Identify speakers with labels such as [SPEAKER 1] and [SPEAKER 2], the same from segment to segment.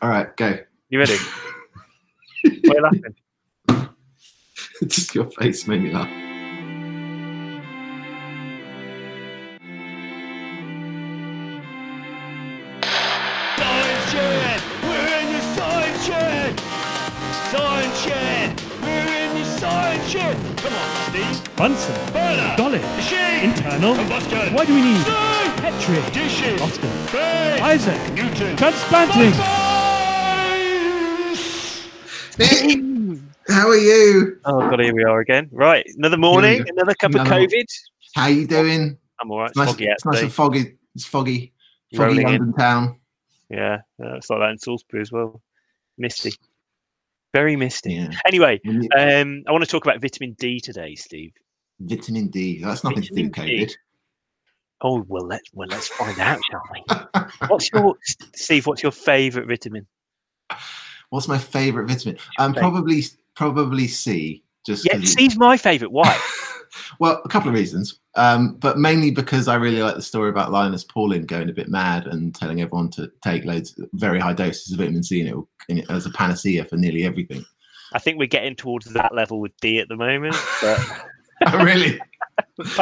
[SPEAKER 1] All right, go.
[SPEAKER 2] You ready? Why are you laughing?
[SPEAKER 1] Just your face made me laugh.
[SPEAKER 3] Science! We're in the science shed! Science shed! We're in the science shed! Come on, Steve.
[SPEAKER 4] Bunsen.
[SPEAKER 3] Burner!
[SPEAKER 4] Dolly.
[SPEAKER 3] Machine!
[SPEAKER 4] Internal.
[SPEAKER 3] Combustion!
[SPEAKER 4] Why do we need
[SPEAKER 3] Steam!
[SPEAKER 4] Petri?
[SPEAKER 3] Dishes!
[SPEAKER 4] Austin.
[SPEAKER 3] Base!
[SPEAKER 4] Isaac.
[SPEAKER 3] Newton!
[SPEAKER 4] Transplanting.
[SPEAKER 1] How are you?
[SPEAKER 2] Oh god, here we are again. Right, another morning,
[SPEAKER 1] Yeah.
[SPEAKER 2] another cup of
[SPEAKER 1] Another-
[SPEAKER 2] COVID.
[SPEAKER 1] How you doing?
[SPEAKER 2] I'm all right.
[SPEAKER 1] It's nice,
[SPEAKER 2] Foggy
[SPEAKER 1] it's nice and foggy. It's foggy. Foggy
[SPEAKER 2] Rolling in.
[SPEAKER 1] London town.
[SPEAKER 2] Yeah, it's like that in Salisbury as well. Misty, very misty.
[SPEAKER 1] Yeah.
[SPEAKER 2] Anyway, um, I want to talk about vitamin D today, Steve.
[SPEAKER 1] Vitamin D. That's nothing to do with
[SPEAKER 2] Vitamin D.
[SPEAKER 1] COVID.
[SPEAKER 2] Oh well, let's well let's find out, shall we? What's your Steve? What's your favourite vitamin?
[SPEAKER 1] What's my favourite vitamin? Um, probably probably C. Just
[SPEAKER 2] Yeah, Steve's my favourite. Why?
[SPEAKER 1] well, a couple of reasons, um, but mainly because I really like the story about Linus Pauling going a bit mad and telling everyone to take loads, very high doses of vitamin C, and it will, and it, as a panacea for nearly everything.
[SPEAKER 2] I think we're getting towards that level with D at the moment. But
[SPEAKER 1] really?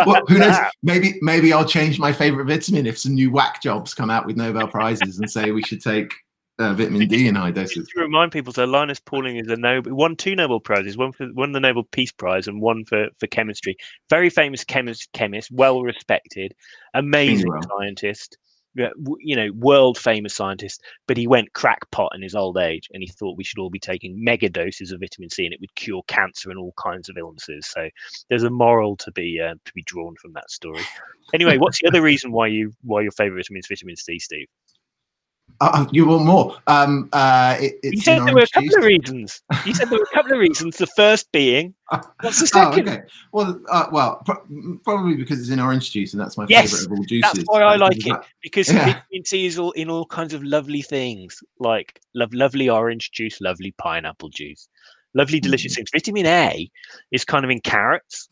[SPEAKER 1] Well, who knows? Maybe maybe I'll change my favorite vitamin if some new whack jobs come out with Nobel prizes and say we should take uh, vitamin D in high doses.
[SPEAKER 2] Just to remind people, so Linus Pauling is a Nobel, won two Nobel prizes, one for one the Nobel Peace Prize and one for for chemistry. Very famous chemist, chemist, well respected, amazing
[SPEAKER 1] well.
[SPEAKER 2] scientist. You know, world famous scientist, but he went crackpot in his old age, and he thought we should all be taking mega doses of vitamin C, and it would cure cancer and all kinds of illnesses. So there's a moral to be uh, to be drawn from that story. Anyway, what's the other reason why you why your favorite vitamin is vitamin C, Steve?
[SPEAKER 1] Uh, you want more? Um, uh, it,
[SPEAKER 2] You said there were a couple of reasons. You said there were a couple of reasons. The first being, what's the
[SPEAKER 1] Oh,
[SPEAKER 2] second?
[SPEAKER 1] okay. Well, uh, well, pro- probably because it's in orange juice, and that's my
[SPEAKER 2] Yes,
[SPEAKER 1] favorite of all juices.
[SPEAKER 2] That's why I
[SPEAKER 1] Uh,
[SPEAKER 2] like it because
[SPEAKER 1] Yeah.
[SPEAKER 2] vitamin C is all in all kinds of lovely things, like love, lovely orange juice, lovely pineapple juice, lovely delicious
[SPEAKER 1] Mm.
[SPEAKER 2] things. Vitamin A is kind of in carrots.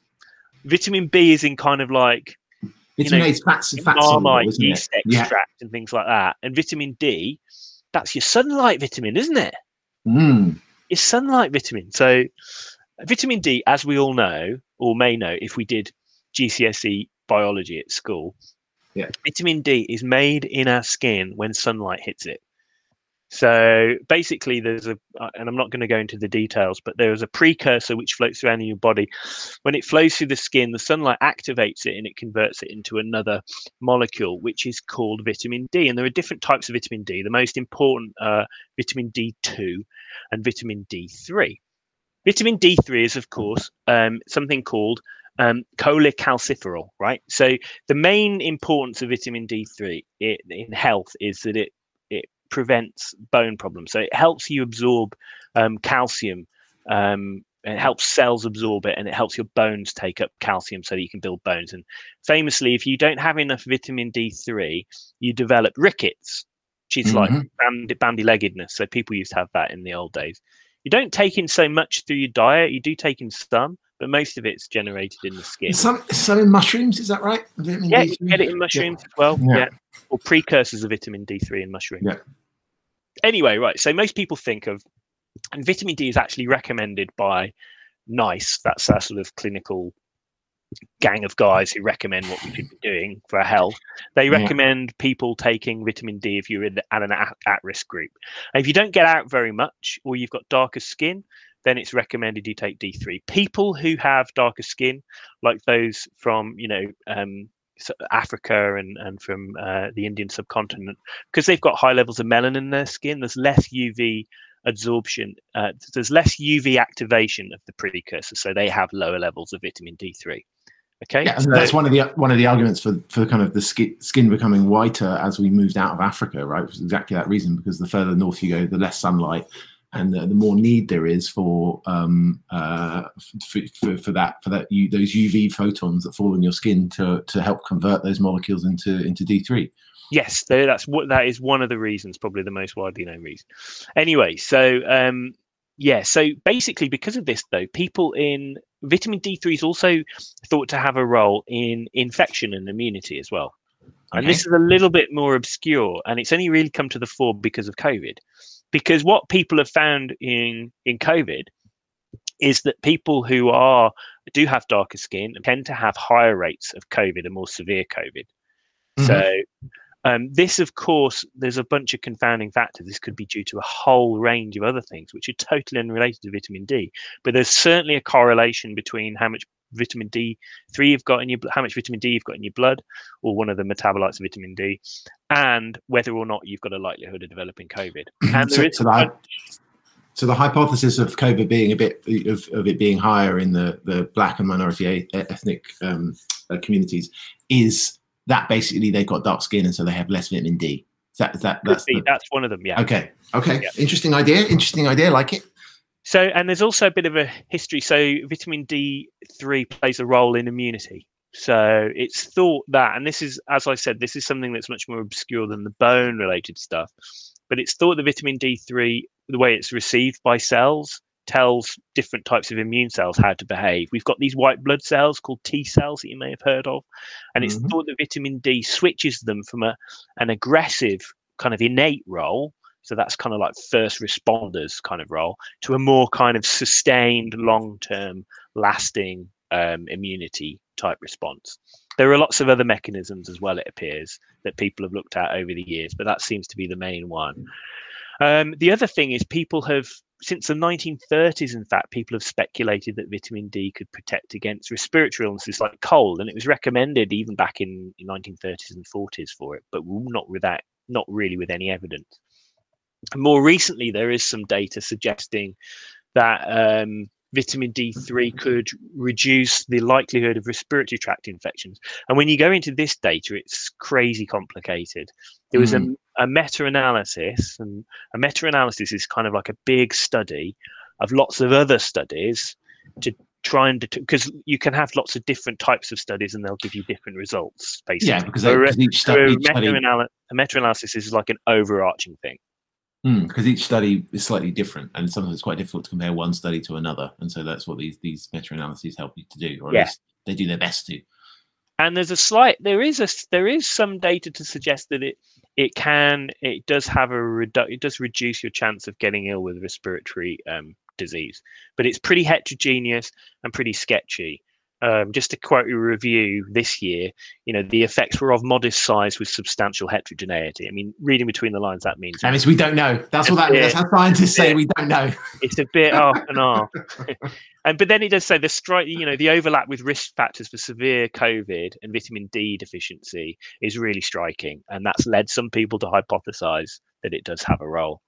[SPEAKER 2] Vitamin B is in kind of like
[SPEAKER 1] Vitamin
[SPEAKER 2] know,
[SPEAKER 1] A is fat, fat soluble,
[SPEAKER 2] marmite,
[SPEAKER 1] isn't it?
[SPEAKER 2] yeast
[SPEAKER 1] Yeah.
[SPEAKER 2] extract, and things like that. And vitamin D, that's your sunlight vitamin, isn't it?
[SPEAKER 1] Mm.
[SPEAKER 2] It's sunlight vitamin. So, vitamin D, as we all know or may know, if we did GCSE biology at school,
[SPEAKER 1] Yeah.
[SPEAKER 2] vitamin D is made in our skin when sunlight hits it. So basically, there's a, uh, and I'm not going to go into the details, but there is a precursor which floats around in your body. When it flows through the skin, the sunlight activates it and it converts it into another molecule, which is called vitamin D. And there are different types of vitamin D. The most important are vitamin D2 and vitamin D3. Vitamin D3 is, of course, um, something called um, cholecalciferol, right? So the main importance of vitamin D3 in health is that it prevents bone problems. So it helps you absorb um, calcium. Um, it helps cells absorb it, and it helps your bones take up calcium so that you can build bones. And famously, if you don't have enough vitamin D3, you develop rickets, which is like
[SPEAKER 1] Mhm.
[SPEAKER 2] bandy, bandy-leggedness. So people used to have that in the old days. You don't take in so much through your diet. You do take in some, but most of it's generated in the skin.
[SPEAKER 1] Some, some in mushrooms, is that right? Vitamin
[SPEAKER 2] Yeah, you
[SPEAKER 1] D3?
[SPEAKER 2] can get it in mushrooms as well.
[SPEAKER 1] Yeah.
[SPEAKER 2] Yeah. Or precursors of vitamin D3 in mushrooms.
[SPEAKER 1] Yeah.
[SPEAKER 2] Anyway, right. So most people think of, and vitamin D is actually recommended by NICE. That's our sort of clinical gang of guys who recommend what we should be doing for our health. They
[SPEAKER 1] Yeah.
[SPEAKER 2] recommend people taking vitamin D if you're in at an at, at risk group. And if you don't get out very much or you've got darker skin, then it's recommended you take D3. People who have darker skin, like those from, you know, um, Africa and, and from uh, the Indian subcontinent, because they've got high levels of melanin in their skin, there's less UV absorption, uh, there's less UV activation of the precursor, so they have lower levels of vitamin D3. Okay,
[SPEAKER 1] Yeah,
[SPEAKER 2] so-
[SPEAKER 1] that's one of the one of the arguments for for kind of the skin, skin becoming whiter as we moved out of Africa, right? Was exactly that reason because the further north you go, the less sunlight, and the, the more need there is for um uh for, for, for that for that you, those UV photons that fall on your skin to to help convert those molecules into into D three.
[SPEAKER 2] Yes, that's what that is one of the reasons, probably the most widely known reason. Anyway, so um, yeah, so basically because of this, though, people in vitamin D3 is also thought to have a role in infection and immunity as well. And this is a little bit more obscure, and it's only really come to the fore because of COVID. Because what people have found in in COVID is that people who are do have darker skin tend to have higher rates of COVID and more severe COVID.
[SPEAKER 1] Mhm.
[SPEAKER 2] So um, this, of course, there's a bunch of confounding factors. This could be due to a whole range of other things, which are totally unrelated to vitamin D. But there's certainly a correlation between how much vitamin D three you've got in your how much vitamin D you've got in your blood, or one of the metabolites of vitamin D, and whether or not you've got a likelihood of developing COVID. And
[SPEAKER 1] so,
[SPEAKER 2] is
[SPEAKER 1] so, the, so the hypothesis of COVID being a bit of, of it being higher in the, the black and minority ethnic um, uh, communities is that basically they've got dark skin and so they have less vitamin D. Is that, is that that's
[SPEAKER 2] be-
[SPEAKER 1] the,
[SPEAKER 2] that's one of them. Yeah.
[SPEAKER 1] okay? Okay,
[SPEAKER 2] Yeah.
[SPEAKER 1] interesting idea. Interesting idea. Like it.
[SPEAKER 2] So, and there's also a bit of a history. So, vitamin D3 plays a role in immunity. So, it's thought that, and this is, as I said, this is something that's much more obscure than the bone related stuff, but it's thought that vitamin D3, the way it's received by cells, tells different types of immune cells how to behave. We've got these white blood cells called T cells that you may have heard of, and it's
[SPEAKER 1] Mhm.
[SPEAKER 2] thought that vitamin D switches them from a, an aggressive kind of innate role. So that's kind of like first responders kind of role to a more kind of sustained, long term, lasting um, immunity type response. There are lots of other mechanisms as well, it appears, that people have looked at over the years, but that seems to be the main one. Um, the other thing is people have, since the 1930s, in fact, people have speculated that vitamin D could protect against respiratory illnesses like cold, and it was recommended even back in the 1930s and 40s for it, but not with that, not really with any evidence. More recently, there is some data suggesting that um, vitamin D3 could reduce the likelihood of respiratory tract infections. And when you go into this data, it's crazy complicated. There was a, a meta analysis, and a meta analysis is kind of like a big study of lots of other studies to try and because you can have lots of different types of studies and they'll give you different results basically.
[SPEAKER 1] Yeah, because,
[SPEAKER 2] So
[SPEAKER 1] they,
[SPEAKER 2] a-
[SPEAKER 1] each,
[SPEAKER 2] so
[SPEAKER 1] stu-
[SPEAKER 2] a
[SPEAKER 1] each study
[SPEAKER 2] a meta-analysis is like an overarching thing.
[SPEAKER 1] Because each study is slightly different, and sometimes it's quite difficult to compare one study to another, and so that's what these these meta analyses help you to do, or at
[SPEAKER 2] Yeah.
[SPEAKER 1] least they do their best to.
[SPEAKER 2] and there's a slight there is a there is some data to suggest that it it can it does have a redu- it does reduce your chance of getting ill with respiratory um, disease but it's pretty heterogeneous and pretty sketchy um, just to quote a review this year you know the effects were of modest size with substantial heterogeneity i mean reading between the lines that means
[SPEAKER 1] That means we don't know. That's what that means. That's how scientists say we don't know.
[SPEAKER 2] it's a bit off and off. and but then it does say the strike, you know, the overlap with risk factors for severe COVID and vitamin D deficiency is really striking, and that's led some people to hypothesize that it does have a role.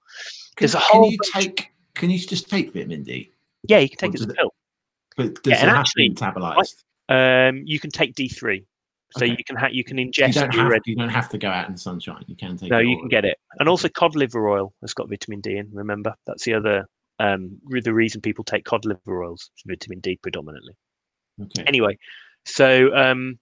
[SPEAKER 1] Can,
[SPEAKER 2] a
[SPEAKER 1] can you take? Can you just take vitamin D?
[SPEAKER 2] Yeah, you can take it as a pill.
[SPEAKER 1] But does
[SPEAKER 2] Yeah,
[SPEAKER 1] it
[SPEAKER 2] actually,
[SPEAKER 1] metabolized?
[SPEAKER 2] Um, you can take D three, so
[SPEAKER 1] Okay.
[SPEAKER 2] you can ha- you can
[SPEAKER 1] you
[SPEAKER 2] ingest
[SPEAKER 1] don't have.
[SPEAKER 2] already.
[SPEAKER 1] You don't have to go out in the sunshine. You can take.
[SPEAKER 2] No, you can get it, and also cod liver oil has got vitamin D in. Remember, that's the other um the reason people take cod liver oils, is vitamin D predominantly.
[SPEAKER 1] Okay.
[SPEAKER 2] anyway so um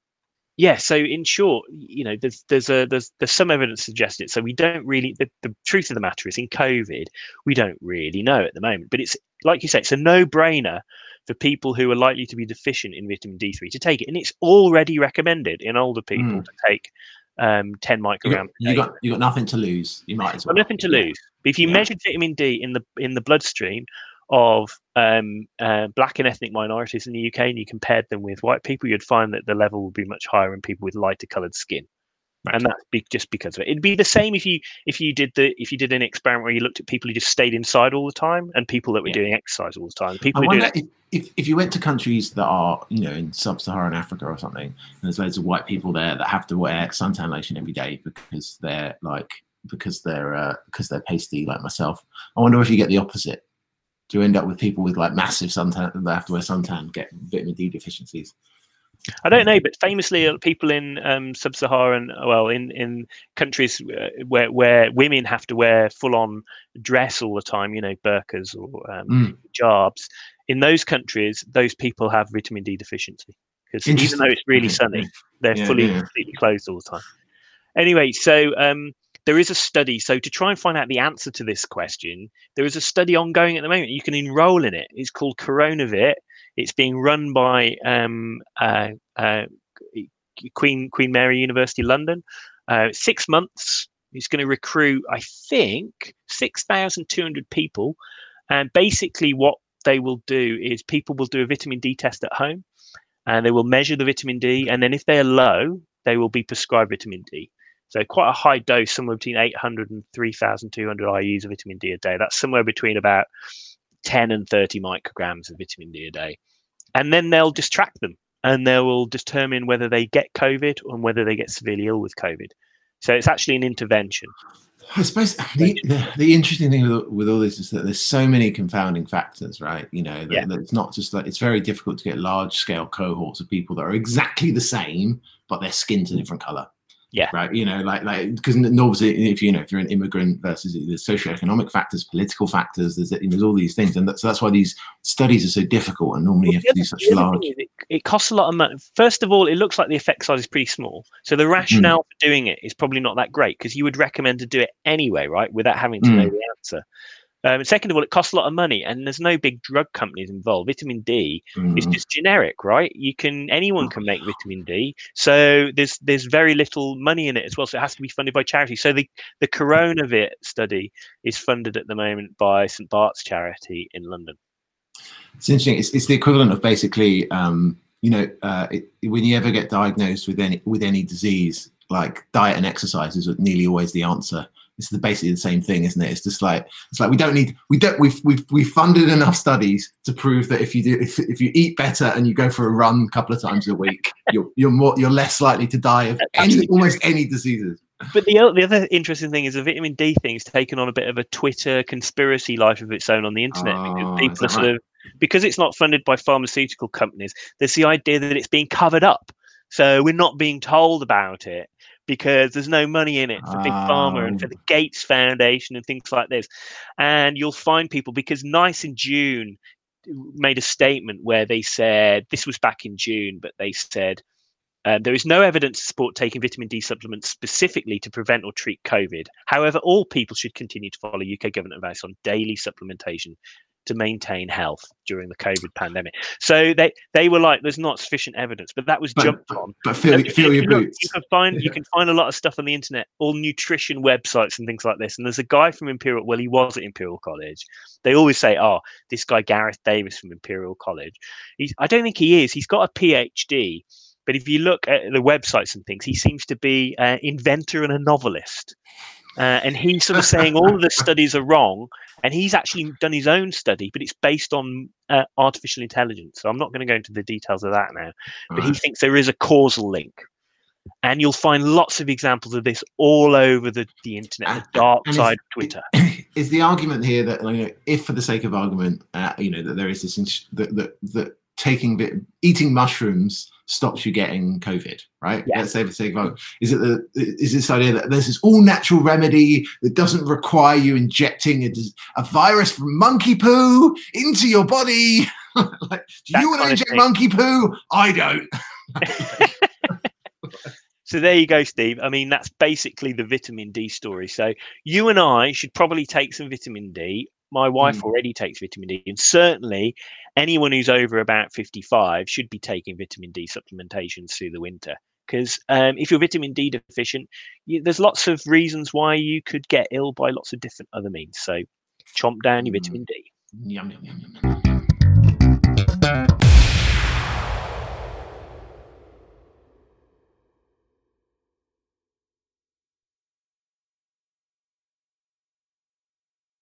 [SPEAKER 2] yeah so in short you know there's there's a there's there's some evidence suggesting it so we don't really the, the truth of the matter is in covid we don't really know at the moment but it's like you say it's a no-brainer for people who are likely to be deficient in vitamin d3 to take it and it's already recommended in older people
[SPEAKER 1] Mm.
[SPEAKER 2] to take um 10
[SPEAKER 1] You
[SPEAKER 2] micrograms
[SPEAKER 1] got, you got you got nothing to lose. You might as well.
[SPEAKER 2] Got nothing to lose. But if you
[SPEAKER 1] Yeah.
[SPEAKER 2] measured vitamin D in the in the bloodstream of um, uh, black and ethnic minorities in the UK, and you compared them with white people, you'd find that the level would be much higher in people with lighter coloured skin. And that's be, just because of it. It'd be the same if you if you did the if you did an experiment where you looked at people who just stayed inside all the time and people that were
[SPEAKER 1] Yeah.
[SPEAKER 2] doing exercise all the time.
[SPEAKER 1] I
[SPEAKER 2] People who do
[SPEAKER 1] wonder if, if, if you went to countries that are, you know, in sub-Saharan Africa or something, and there's loads of white people there that have to wear suntan lotion every day because they're like because they're uh, because they're pasty like myself. I wonder if you get the opposite. Do you end up with people with like massive suntan that have to wear suntan get vitamin D deficiencies?
[SPEAKER 2] I don't know, but famously, uh, people in um, sub-Saharan, well, in in countries uh, where where women have to wear full-on dress all the time, you know, burqas or um,
[SPEAKER 1] Mm.
[SPEAKER 2] hijabs, in those countries, those people have vitamin D deficiency because even though it's really sunny, they're
[SPEAKER 1] Yeah,
[SPEAKER 2] fully
[SPEAKER 1] yeah.
[SPEAKER 2] completely closed all the time. Anyway, so um, there is a study. So to try and find out the answer to this question, there is a study ongoing at the moment. You can enroll in it. It's called Coronavit. It's being run by um, uh, uh, Queen Queen Mary University London. Uh, six months. It's going to recruit, I think, 6,200 people. And basically, what they will do is people will do a vitamin D test at home and they will measure the vitamin D. And then if they're low, they will be prescribed vitamin D. So quite a high dose, somewhere between 800 and 3,200 IUs of vitamin D a day. That's somewhere between about 10 and 30 micrograms of vitamin D a day. And then they'll just track them and they will determine whether they get COVID and whether they get severely ill with COVID. So it's actually an intervention.
[SPEAKER 1] I suppose the, the, the interesting thing with, with, all this is that there's so many confounding factors, right? You know, that, yeah. that it's not just like it's very difficult to get large scale cohorts of people that are exactly the same, but their skin's a different color.
[SPEAKER 2] Yeah.
[SPEAKER 1] Right. You know, like like because obviously, if you know if you're an immigrant versus the socioeconomic factors, political factors, there's there's all these things, and so that's why these studies are so difficult, and normally well, you have to do such large.
[SPEAKER 2] It, it, costs a lot of money. First of all, it looks like the effect size is pretty small, so the rationale mm. for doing it is probably not that great because you would recommend to do it anyway, right, without having to mm. know the answer. Um, second of all, it costs a lot of money, and there's no big drug companies involved. Vitamin D mm. is just generic, right? You can anyone can make vitamin D, so there's there's very little money in it as well. So it has to be funded by charity. So the the Coronavit study is funded at the moment by St Bart's charity in London.
[SPEAKER 1] It's interesting. It's, it's the equivalent of basically, um, you know, uh, it, when you ever get diagnosed with any with any disease, like diet and exercise is nearly always the answer it's the, basically the same thing, isn't it? It's just like it's like we don't need we don't we've we've we've funded enough studies to prove that if you do if, if you eat better and you go for a run a couple of times a week, you're you're more you're less likely to die of any, almost any diseases.
[SPEAKER 2] But the the other interesting thing is the vitamin D thing is taken on a bit of a Twitter conspiracy life of its own on the internet oh, because ah, people are sort right? of because it's not funded by pharmaceutical companies. There's the idea that it's being covered up, so we're not being told about it because there's no money in it for Big Pharma and for the oh. Gates Foundation and things like this. And you'll find people because NICE in June made a statement where they said this was back in June, but they said uh, there is no evidence to support taking vitamin D supplements specifically to prevent or treat COVID. However, all people should continue to follow UK government advice on daily supplementation to maintain health during the COVID pandemic. So they they were like, "There's not sufficient evidence," but that was
[SPEAKER 1] but,
[SPEAKER 2] jumped on.
[SPEAKER 1] But feel, feel your boots.
[SPEAKER 2] You can find yeah. you can find a lot of stuff on the internet, all nutrition websites and things like this. And there's a guy from Imperial. Well, he was at Imperial College. They always say, "Oh, this guy Gareth Davies from Imperial College." He's, I don't think he is. He's got a PhD. But if you look at the websites and things, he seems to be an inventor and a novelist. Uh, and he's sort of saying all of the studies are wrong and he's actually done his own study, but it's based on uh, artificial intelligence. So I'm not going to go into the details of that now, but right. he thinks there is a causal link. And you'll find lots of examples of this all over the, the internet, the dark and side of Twitter.
[SPEAKER 1] Is the argument here that, you know, if for the sake of argument, uh, you know, that there is this that that, that taking eating mushrooms stops you getting COVID, right? Yeah. Let's say for sake of is it the is this idea that there's this all natural remedy that doesn't require you injecting a, a virus from monkey poo into your body? like, do That's you want to inject monkey poo? I don't.
[SPEAKER 2] So there you go, Steve. I mean, that's basically the vitamin D story. So you and I should probably take some vitamin D. My wife mm. already takes vitamin D, and certainly anyone who's over about 55 should be taking vitamin D supplementations through the winter. Because um, if you're vitamin D deficient, you, there's lots of reasons why you could get ill by lots of different other means. So chomp down your mm. vitamin D.
[SPEAKER 1] Yum, yum, yum,